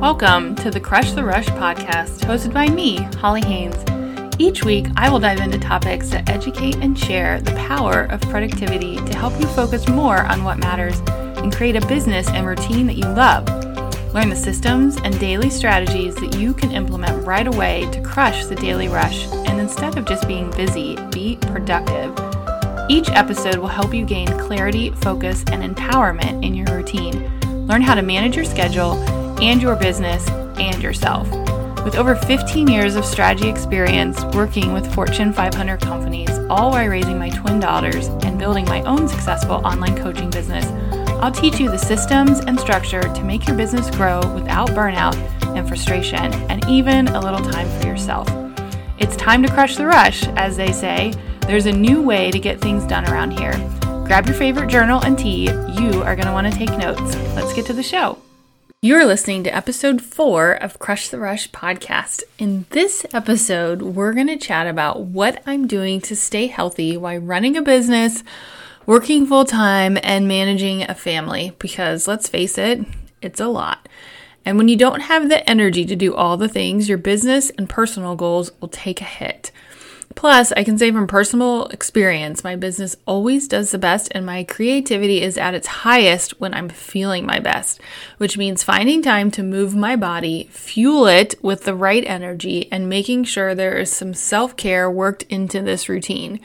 Welcome to the Crush the Rush podcast, hosted by me, Holly Haynes. Each week, I will dive into topics that educate and share the power of productivity to help you focus more on what matters and create a business and routine that you love. Learn the systems and daily strategies that you can implement right away to crush the daily rush, and instead of just being busy, be productive. Each episode will help you gain clarity, focus, and empowerment in your routine. Learn how to manage your schedule and your business and yourself. With over 15 years of strategy experience working with Fortune 500 companies, all while raising my twin daughters and building my own successful online coaching business, I'll teach you the systems and structure to make your business grow without burnout and frustration, and even a little time for yourself. It's time to crush the rush, as they say. There's a new way to get things done around here. Grab your favorite journal and tea. You are going to want to take notes. Let's get to the show. You're listening to episode four of Crush the Rush podcast. In this episode, we're going to chat about what I'm doing to stay healthy while running a business, working full time, and managing a family. Because let's face it, it's a lot. And when you don't have the energy to do all the things, your business and personal goals will take a hit. Plus, I can say from personal experience, my business always does the best and my creativity is at its highest when I'm feeling my best, which means finding time to move my body, fuel it with the right energy, and making sure there is some self care worked into this routine.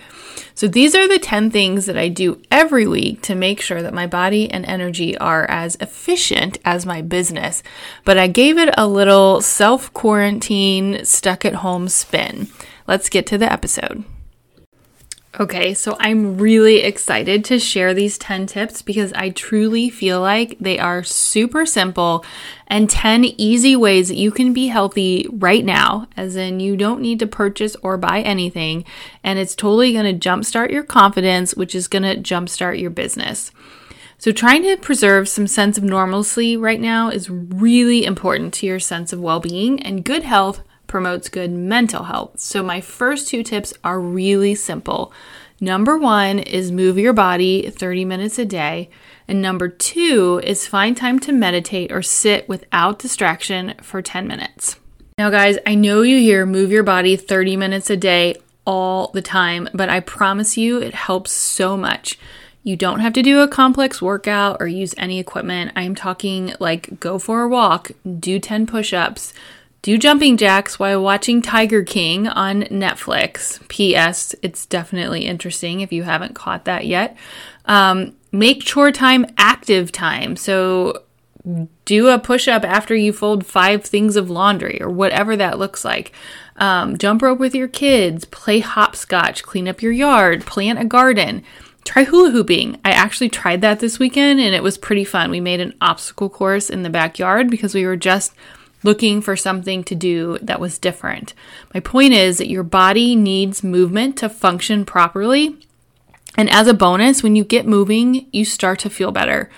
So, these are the 10 things that I do every week to make sure that my body and energy are as efficient as my business. But I gave it a little self quarantine, stuck at home spin. Let's get to the episode. Okay, so I'm really excited to share these 10 tips because I truly feel like they are super simple and 10 easy ways that you can be healthy right now, as in you don't need to purchase or buy anything, and it's totally going to jumpstart your confidence, which is going to jumpstart your business. So, trying to preserve some sense of normalcy right now is really important to your sense of well being and good health promotes good mental health. So, my first two tips are really simple. Number one is move your body 30 minutes a day. And number two is find time to meditate or sit without distraction for 10 minutes. Now, guys, I know you hear move your body 30 minutes a day all the time, but I promise you it helps so much. You don't have to do a complex workout or use any equipment. I'm talking like go for a walk, do 10 push ups, do jumping jacks while watching Tiger King on Netflix. P.S. It's definitely interesting if you haven't caught that yet. Um, make chore time active time. So do a push up after you fold five things of laundry or whatever that looks like. Um, jump rope with your kids, play hopscotch, clean up your yard, plant a garden. Try hula hooping. I actually tried that this weekend and it was pretty fun. We made an obstacle course in the backyard because we were just looking for something to do that was different. My point is that your body needs movement to function properly. And as a bonus, when you get moving, you start to feel better.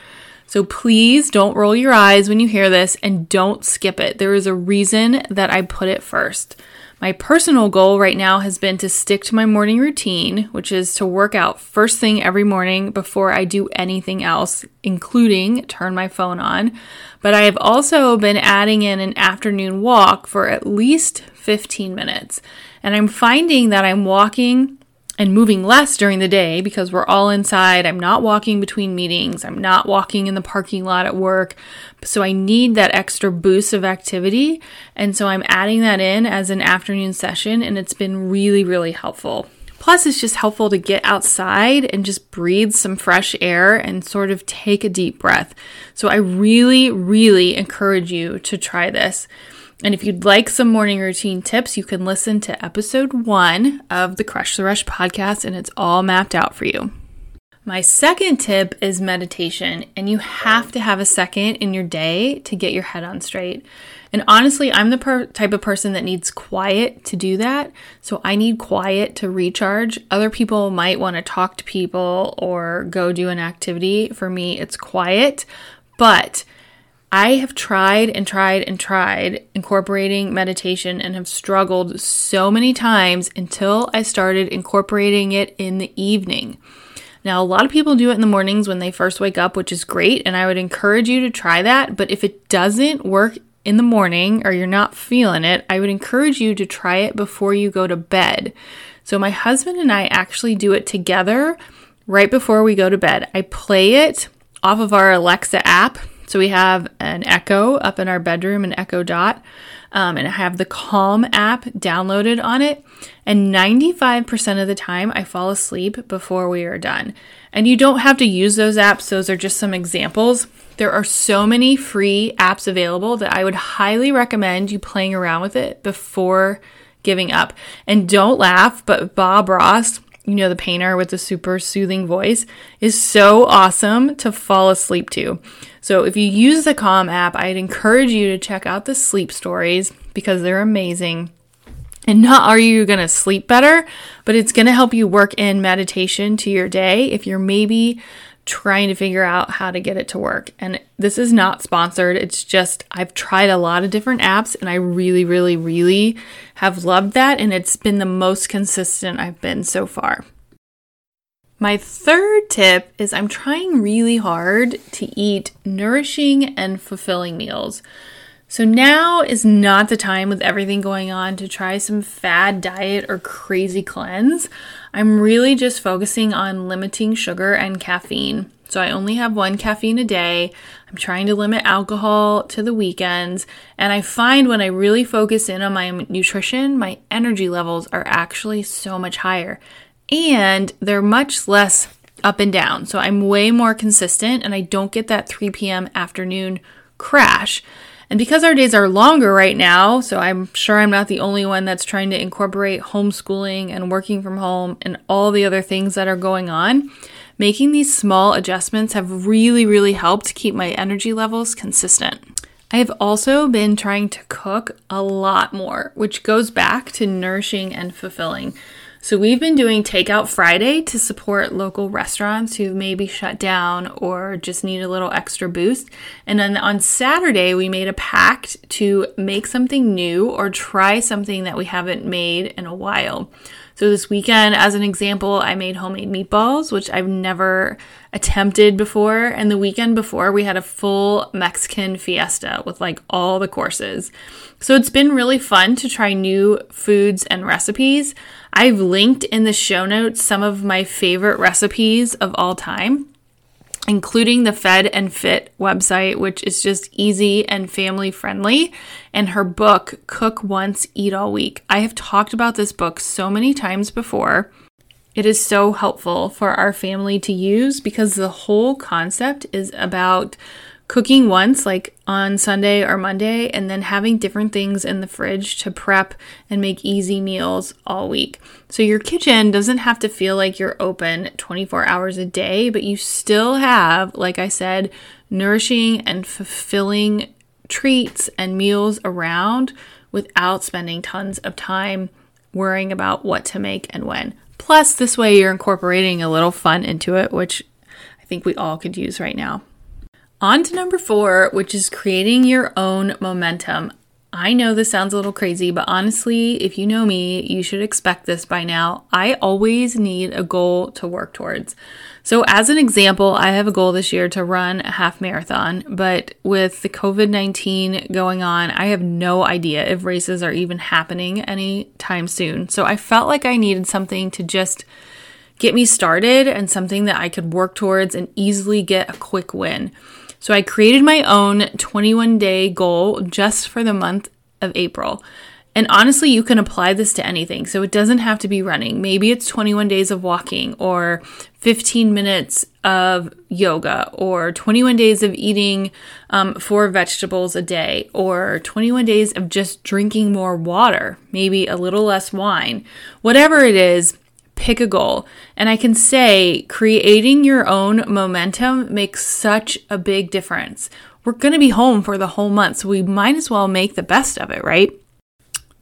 So please don't roll your eyes when you hear this and don't skip it. There is a reason that I put it first. My personal goal right now has been to stick to my morning routine, which is to work out first thing every morning before I do anything else, including turn my phone on. But I have also been adding in an afternoon walk for at least 15 minutes. And I'm finding that I'm walking and moving less during the day because we're all inside. I'm not walking between meetings. I'm not walking in the parking lot at work. So I need that extra boost of activity. And so I'm adding that in as an afternoon session, and it's been really, really helpful. Plus, it's just helpful to get outside and just breathe some fresh air and sort of take a deep breath. So I really, really encourage you to try this. And if you'd like some morning routine tips, you can listen to episode one of the Crush the Rush podcast, and it's all mapped out for you. My second tip is meditation, and you have to have a second in your day to get your head on straight. And honestly, I'm the per- type of person that needs quiet to do that. So I need quiet to recharge. Other people might want to talk to people or go do an activity. For me, it's quiet. But I have tried and tried and tried incorporating meditation and have struggled so many times until I started incorporating it in the evening. Now, a lot of people do it in the mornings when they first wake up, which is great, and I would encourage you to try that. But if it doesn't work in the morning or you're not feeling it, I would encourage you to try it before you go to bed. So, my husband and I actually do it together right before we go to bed. I play it off of our Alexa app. So, we have an Echo up in our bedroom, an Echo Dot, um, and I have the Calm app downloaded on it. And 95% of the time, I fall asleep before we are done. And you don't have to use those apps, those are just some examples. There are so many free apps available that I would highly recommend you playing around with it before giving up. And don't laugh, but Bob Ross, you know, the painter with the super soothing voice, is so awesome to fall asleep to. So if you use the Calm app, I'd encourage you to check out the sleep stories because they're amazing. And not are you going to sleep better, but it's going to help you work in meditation to your day if you're maybe trying to figure out how to get it to work. And this is not sponsored. It's just I've tried a lot of different apps and I really, really, really have loved that. And it's been the most consistent I've been so far. My third tip is I'm trying really hard to eat nourishing and fulfilling meals. So now is not the time with everything going on to try some fad diet or crazy cleanse. I'm really just focusing on limiting sugar and caffeine. So I only have one caffeine a day. I'm trying to limit alcohol to the weekends. And I find when I really focus in on my nutrition, my energy levels are actually so much higher. And they're much less up and down. So I'm way more consistent and I don't get that 3 p.m. afternoon crash. And because our days are longer right now, so I'm sure I'm not the only one that's trying to incorporate homeschooling and working from home and all the other things that are going on, making these small adjustments have really, really helped keep my energy levels consistent. I have also been trying to cook a lot more, which goes back to nourishing and fulfilling. So we've been doing Takeout Friday to support local restaurants who maybe shut down or just need a little extra boost. And then on Saturday, we made a pact to make something new or try something that we haven't made in a while. So this weekend, as an example, I made homemade meatballs, which I've never attempted before. And the weekend before, we had a full Mexican fiesta with like all the courses. So it's been really fun to try new foods and recipes. I've linked in the show notes some of my favorite recipes of all time including the Fed and Fit website, which is just easy and family friendly, and her book, Cook Once, Eat All Week. I have talked about this book so many times before. It is so helpful for our family to use because the whole concept is about cooking once, like on Sunday or Monday, and then having different things in the fridge to prep and make easy meals all week. So your kitchen doesn't have to feel like you're open 24 hours a day, but you still have, like I said, nourishing and fulfilling treats and meals around without spending tons of time worrying about what to make and when. Plus, this way you're incorporating a little fun into it, which I think we all could use right now. On to number four, which is creating your own momentum. I know this sounds a little crazy, but honestly, if you know me, you should expect this by now. I always need a goal to work towards. So, as an example, I have a goal this year to run a half marathon, but with the COVID 19 going on, I have no idea if races are even happening anytime soon. So, I felt like I needed something to just get me started and something that I could work towards and easily get a quick win. So I created my own 21 day goal just for the month of April. And honestly, you can apply this to anything. So it doesn't have to be running. Maybe it's 21 days of walking or 15 minutes of yoga or 21 days of eating um, four vegetables a day or 21 days of just drinking more water, maybe a little less wine. Whatever it is, pick a goal. And I can say creating your own momentum makes such a big difference. We're going to be home for the whole month, so we might as well make the best of it, right?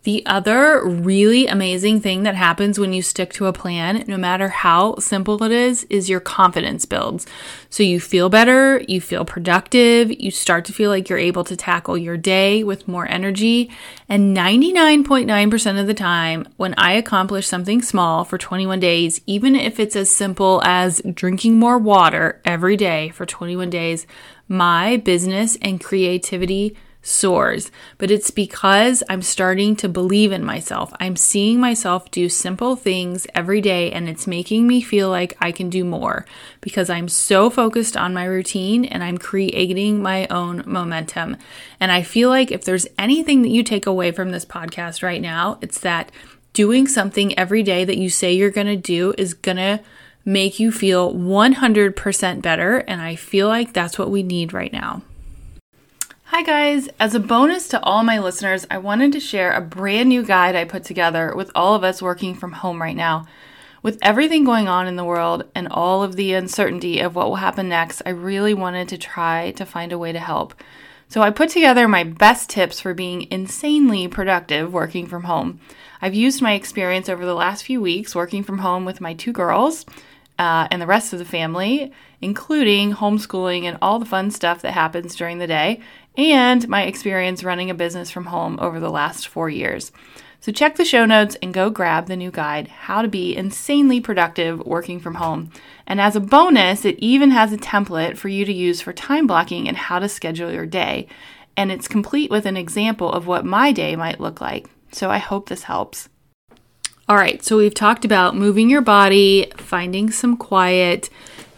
The other really amazing thing that happens when you stick to a plan, no matter how simple it is, is your confidence builds. So you feel better, you feel productive, you start to feel like you're able to tackle your day with more energy. And 99.9% of the time, when I accomplish something small for 21 days, even if it's as simple as drinking more water every day for 21 days, my business and creativity soars. But it's because I'm starting to believe in myself. I'm seeing myself do simple things every day, and it's making me feel like I can do more because I'm so focused on my routine and I'm creating my own momentum. And I feel like if there's anything that you take away from this podcast right now, it's that doing something every day that you say you're going to do is going to make you feel 100% better. And I feel like that's what we need right now. Hi, guys. As a bonus to all my listeners, I wanted to share a brand new guide I put together with all of us working from home right now. With everything going on in the world and all of the uncertainty of what will happen next, I really wanted to try to find a way to help. So I put together my best tips for being insanely productive working from home. I've used my experience over the last few weeks working from home with my two girls uh, and the rest of the family, including homeschooling and all the fun stuff that happens during the day, and my experience running a business from home over the last four years. So check the show notes and go grab the new guide, How to Be Insanely Productive Working from Home. And as a bonus, it even has a template for you to use for time blocking and how to schedule your day. And it's complete with an example of what my day might look like. So I hope this helps. All right, so we've talked about moving your body, finding some quiet,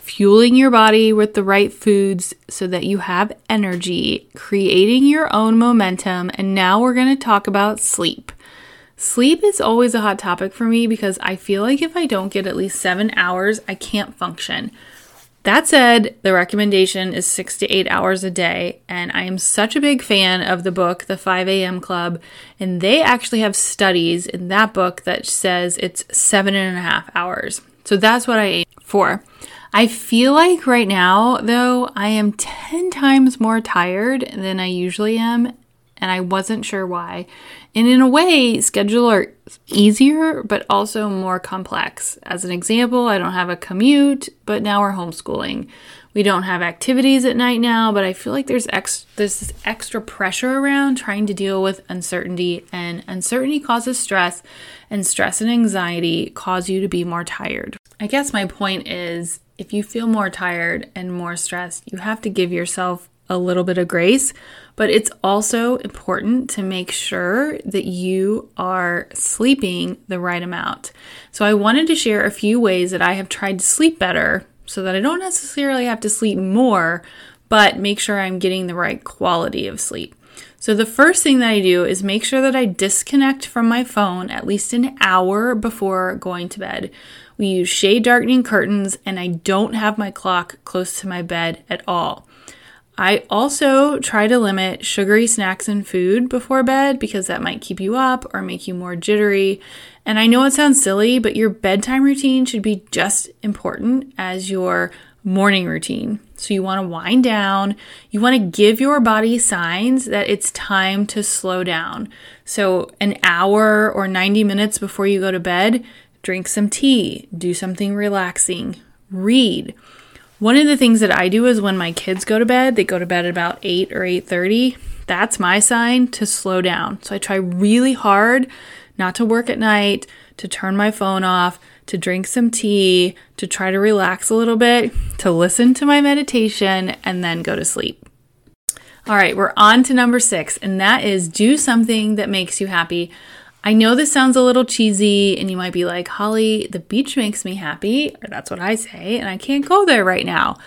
fueling your body with the right foods so that you have energy, creating your own momentum, and now we're going to talk about sleep. Sleep is always a hot topic for me because I feel like if I don't get at least seven hours, I can't function. That said, the recommendation is six to eight hours a day, and I am such a big fan of the book, The 5 a.m. Club, and they actually have studies in that book that says it's seven and a half hours. So that's what I aim for. I feel like right now, though, I am 10 times more tired than I usually am, and I wasn't sure why. And in a way, schedule are easier, but also more complex. As an example, I don't have a commute, but now we're homeschooling. We don't have activities at night now, but I feel like there's ex- there's this extra pressure around trying to deal with uncertainty, and uncertainty causes stress, and stress and anxiety cause you to be more tired. I guess my point is if you feel more tired and more stressed, you have to give yourself a little bit of grace, but it's also important to make sure that you are sleeping the right amount. So, I wanted to share a few ways that I have tried to sleep better so that I don't necessarily have to sleep more, but make sure I'm getting the right quality of sleep. So, the first thing that I do is make sure that I disconnect from my phone at least an hour before going to bed. We use shade darkening curtains, and I don't have my clock close to my bed at all. I also try to limit sugary snacks and food before bed because that might keep you up or make you more jittery. And I know it sounds silly, but your bedtime routine should be just important as your morning routine. So you want to wind down, you want to give your body signs that it's time to slow down. So an hour or 90 minutes before you go to bed, drink some tea, do something relaxing, read. One of the things that I do is when my kids go to bed, they go to bed at about 8 or 8:30. That's my sign to slow down. So I try really hard not to work at night, to turn my phone off, to drink some tea, to try to relax a little bit, to listen to my meditation and then go to sleep. All right, we're on to number 6 and that is do something that makes you happy. I know this sounds a little cheesy, and you might be like, Holly, the beach makes me happy, or that's what I say, and I can't go there right now.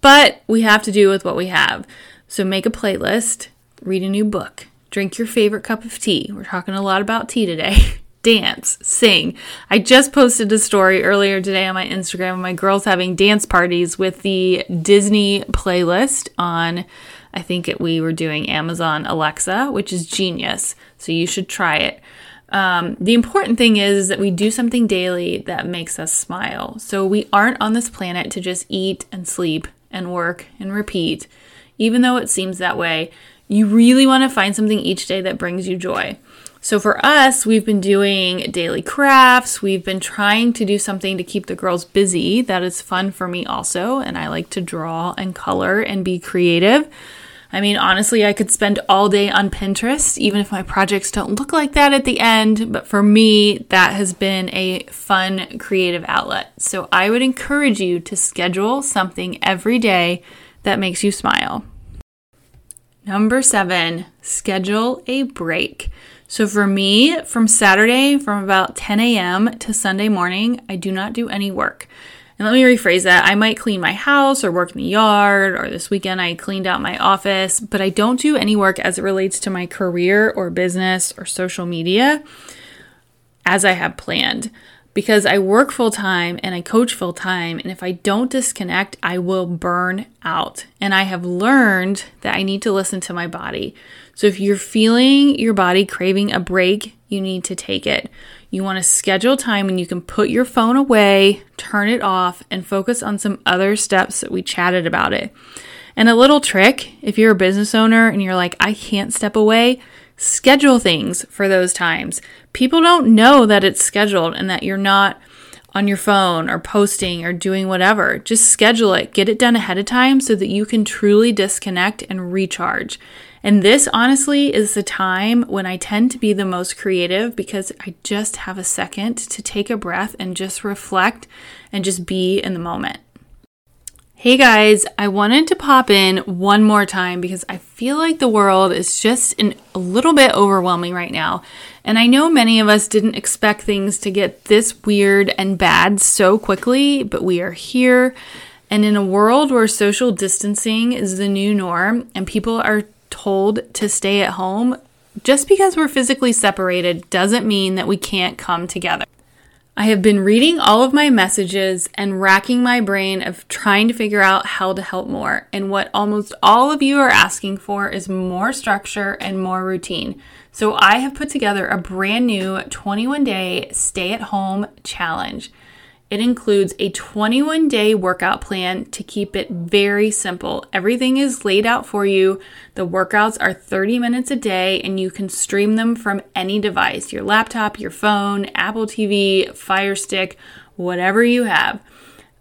But we have to do with what we have. So make a playlist, read a new book, drink your favorite cup of tea. We're talking a lot about tea today. dance, sing. I just posted a story earlier today on my Instagram of my girls having dance parties with the Disney playlist on. I think it, we were doing Amazon Alexa, which is genius. So you should try it. Um, the important thing is, is that we do something daily that makes us smile. So we aren't on this planet to just eat and sleep and work and repeat. Even though it seems that way, you really want to find something each day that brings you joy. So for us, we've been doing daily crafts. We've been trying to do something to keep the girls busy. That is fun for me also. And I like to draw and color and be creative. I mean, honestly, I could spend all day on Pinterest, even if my projects don't look like that at the end. But for me, that has been a fun creative outlet. So I would encourage you to schedule something every day that makes you smile. Number seven, schedule a break. So for me, from Saturday, from about 10 a.m. to Sunday morning, I do not do any work. And let me rephrase that. I might clean my house or work in the yard, or this weekend I cleaned out my office, but I don't do any work as it relates to my career or business or social media as I have planned because I work full time and I coach full time. And if I don't disconnect, I will burn out. And I have learned that I need to listen to my body. So if you're feeling your body craving a break, you need to take it. You want to schedule time when you can put your phone away, turn it off, and focus on some other steps that we chatted about it. And a little trick if you're a business owner and you're like, I can't step away, schedule things for those times. People don't know that it's scheduled and that you're not on your phone or posting or doing whatever. Just schedule it, get it done ahead of time so that you can truly disconnect and recharge. And this honestly is the time when I tend to be the most creative because I just have a second to take a breath and just reflect and just be in the moment. Hey guys, I wanted to pop in one more time because I feel like the world is just a little bit overwhelming right now. And I know many of us didn't expect things to get this weird and bad so quickly, but we are here. And in a world where social distancing is the new norm and people are told to stay at home, just because we're physically separated doesn't mean that we can't come together. I have been reading all of my messages and racking my brain of trying to figure out how to help more. And what almost all of you are asking for is more structure and more routine. So I have put together a brand new 21 day stay at home challenge. It includes a 21 day workout plan to keep it very simple. Everything is laid out for you. The workouts are 30 minutes a day and you can stream them from any device your laptop, your phone, Apple TV, Fire Stick, whatever you have.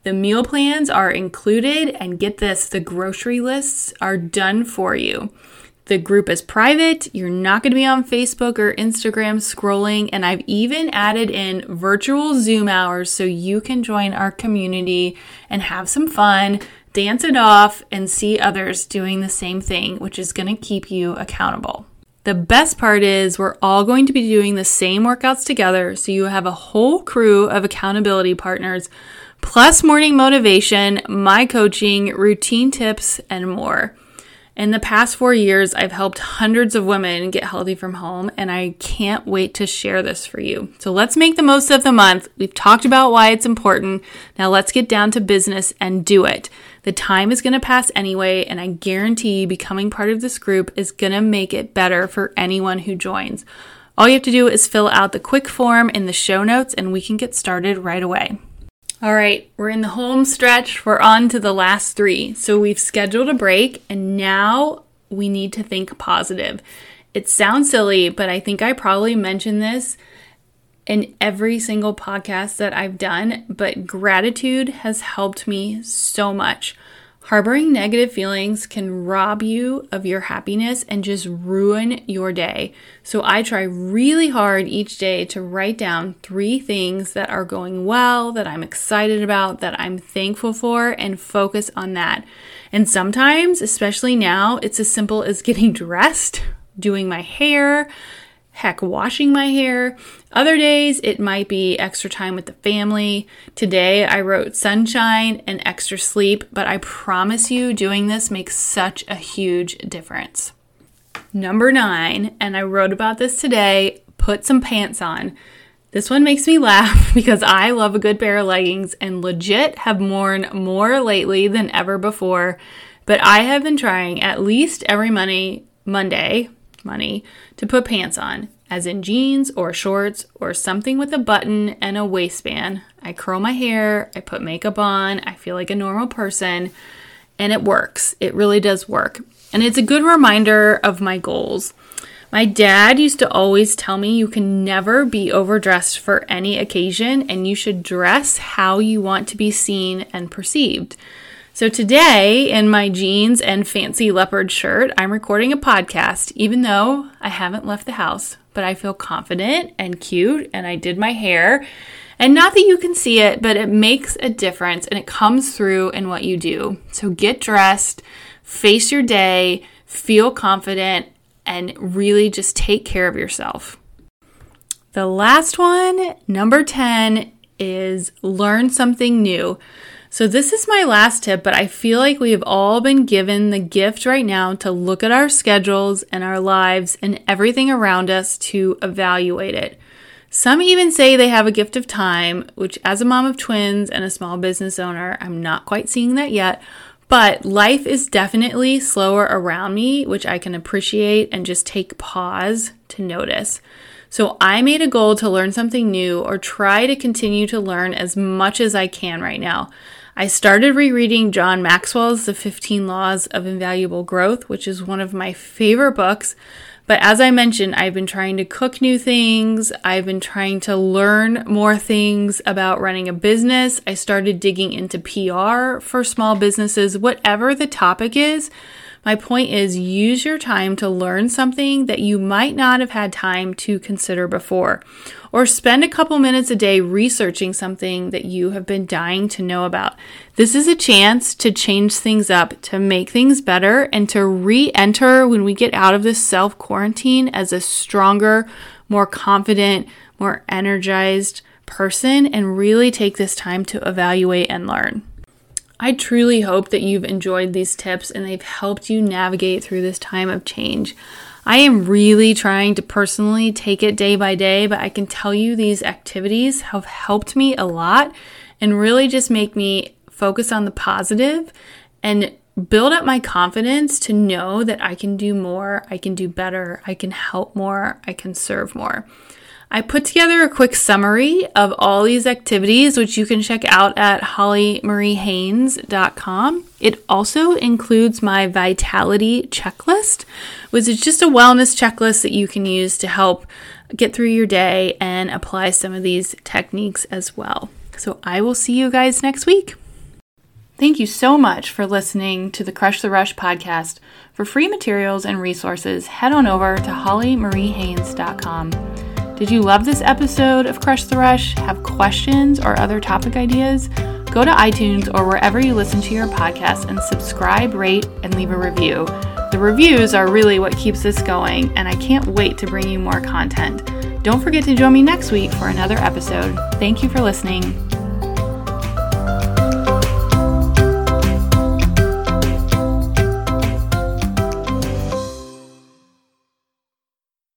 The meal plans are included, and get this the grocery lists are done for you. The group is private. You're not going to be on Facebook or Instagram scrolling. And I've even added in virtual Zoom hours so you can join our community and have some fun, dance it off, and see others doing the same thing, which is going to keep you accountable. The best part is we're all going to be doing the same workouts together, so you have a whole crew of accountability partners, plus morning motivation, my coaching, routine tips, and more. In the past four years, I've helped hundreds of women get healthy from home, and I can't wait to share this for you. So let's make the most of the month. We've talked about why it's important. Now let's get down to business and do it. The time is going to pass anyway, and I guarantee becoming part of this group is going to make it better for anyone who joins. All you have to do is fill out the quick form in the show notes, and we can get started right away. All right, we're in the home stretch. We're on to the last three. So we've scheduled a break and now we need to think positive. It sounds silly, but I think I probably mentioned this in every single podcast that I've done, but gratitude has helped me so much. Harboring negative feelings can rob you of your happiness and just ruin your day. So I try really hard each day to write down three things that are going well, that I'm excited about, that I'm thankful for, and focus on that. And sometimes, especially now, it's as simple as getting dressed, doing my hair, heck, washing my hair. Other days, it might be extra time with the family. Today, I wrote sunshine and extra sleep, but I promise you, doing this makes such a huge difference. Number nine, and I wrote about this today put some pants on. This one makes me laugh because I love a good pair of leggings and legit have worn more lately than ever before. But I have been trying at least every Monday, Monday, money to put pants on, as in jeans or shorts or something with a button and a waistband. I curl my hair, I put makeup on, I feel like a normal person, and it works. It really does work. And it's a good reminder of my goals. My dad used to always tell me you can never be overdressed for any occasion and you should dress how you want to be seen and perceived. So today, in my jeans and fancy leopard shirt, I'm recording a podcast, even though I haven't left the house, but I feel confident and cute, and I did my hair. And not that you can see it, but it makes a difference and it comes through in what you do. So get dressed, face your day, feel confident, and really just take care of yourself. The last one, number 10, is learn something new. So, this is my last tip, but I feel like we have all been given the gift right now to look at our schedules and our lives and everything around us to evaluate it. Some even say they have a gift of time, which, as a mom of twins and a small business owner, I'm not quite seeing that yet. But life is definitely slower around me, which I can appreciate and just take pause to notice. So I made a goal to learn something new or try to continue to learn as much as I can right now. I started rereading John Maxwell's The 15 Laws of Invaluable Growth, which is one of my favorite books. But as I mentioned, I've been trying to cook new things. I've been trying to learn more things about running a business. I started digging into PR for small businesses, whatever the topic is. My point is use your time to learn something that you might not have had time to consider before, or spend a couple minutes a day researching something that you have been dying to know about. This is a chance to change things up, to make things better, and to re enter when we get out of this self quarantine as a stronger, more confident, more energized person and really take this time to evaluate and learn. I truly hope that you've enjoyed these tips and they've helped you navigate through this time of change. I am really trying to personally take it day by day, but I can tell you these activities have helped me a lot and really just make me focus on the positive and build up my confidence to know that I can do more, I can do better, I can help more, I can serve more. I put together a quick summary of all these activities, which you can check out at hollymariehaynes.com. It also includes my vitality checklist, which is just a wellness checklist that you can use to help get through your day and apply some of these techniques as well. So I will see you guys next week. Thank you so much for listening to the Crush the Rush podcast. For free materials and resources, head on over to hollymariehaynes.com. Did you love this episode of Crush the Rush? Have questions or other topic ideas? Go to iTunes or wherever you listen to your podcast and subscribe, rate, and leave a review. The reviews are really what keeps this going, and I can't wait to bring you more content. Don't forget to join me next week for another episode. Thank you for listening.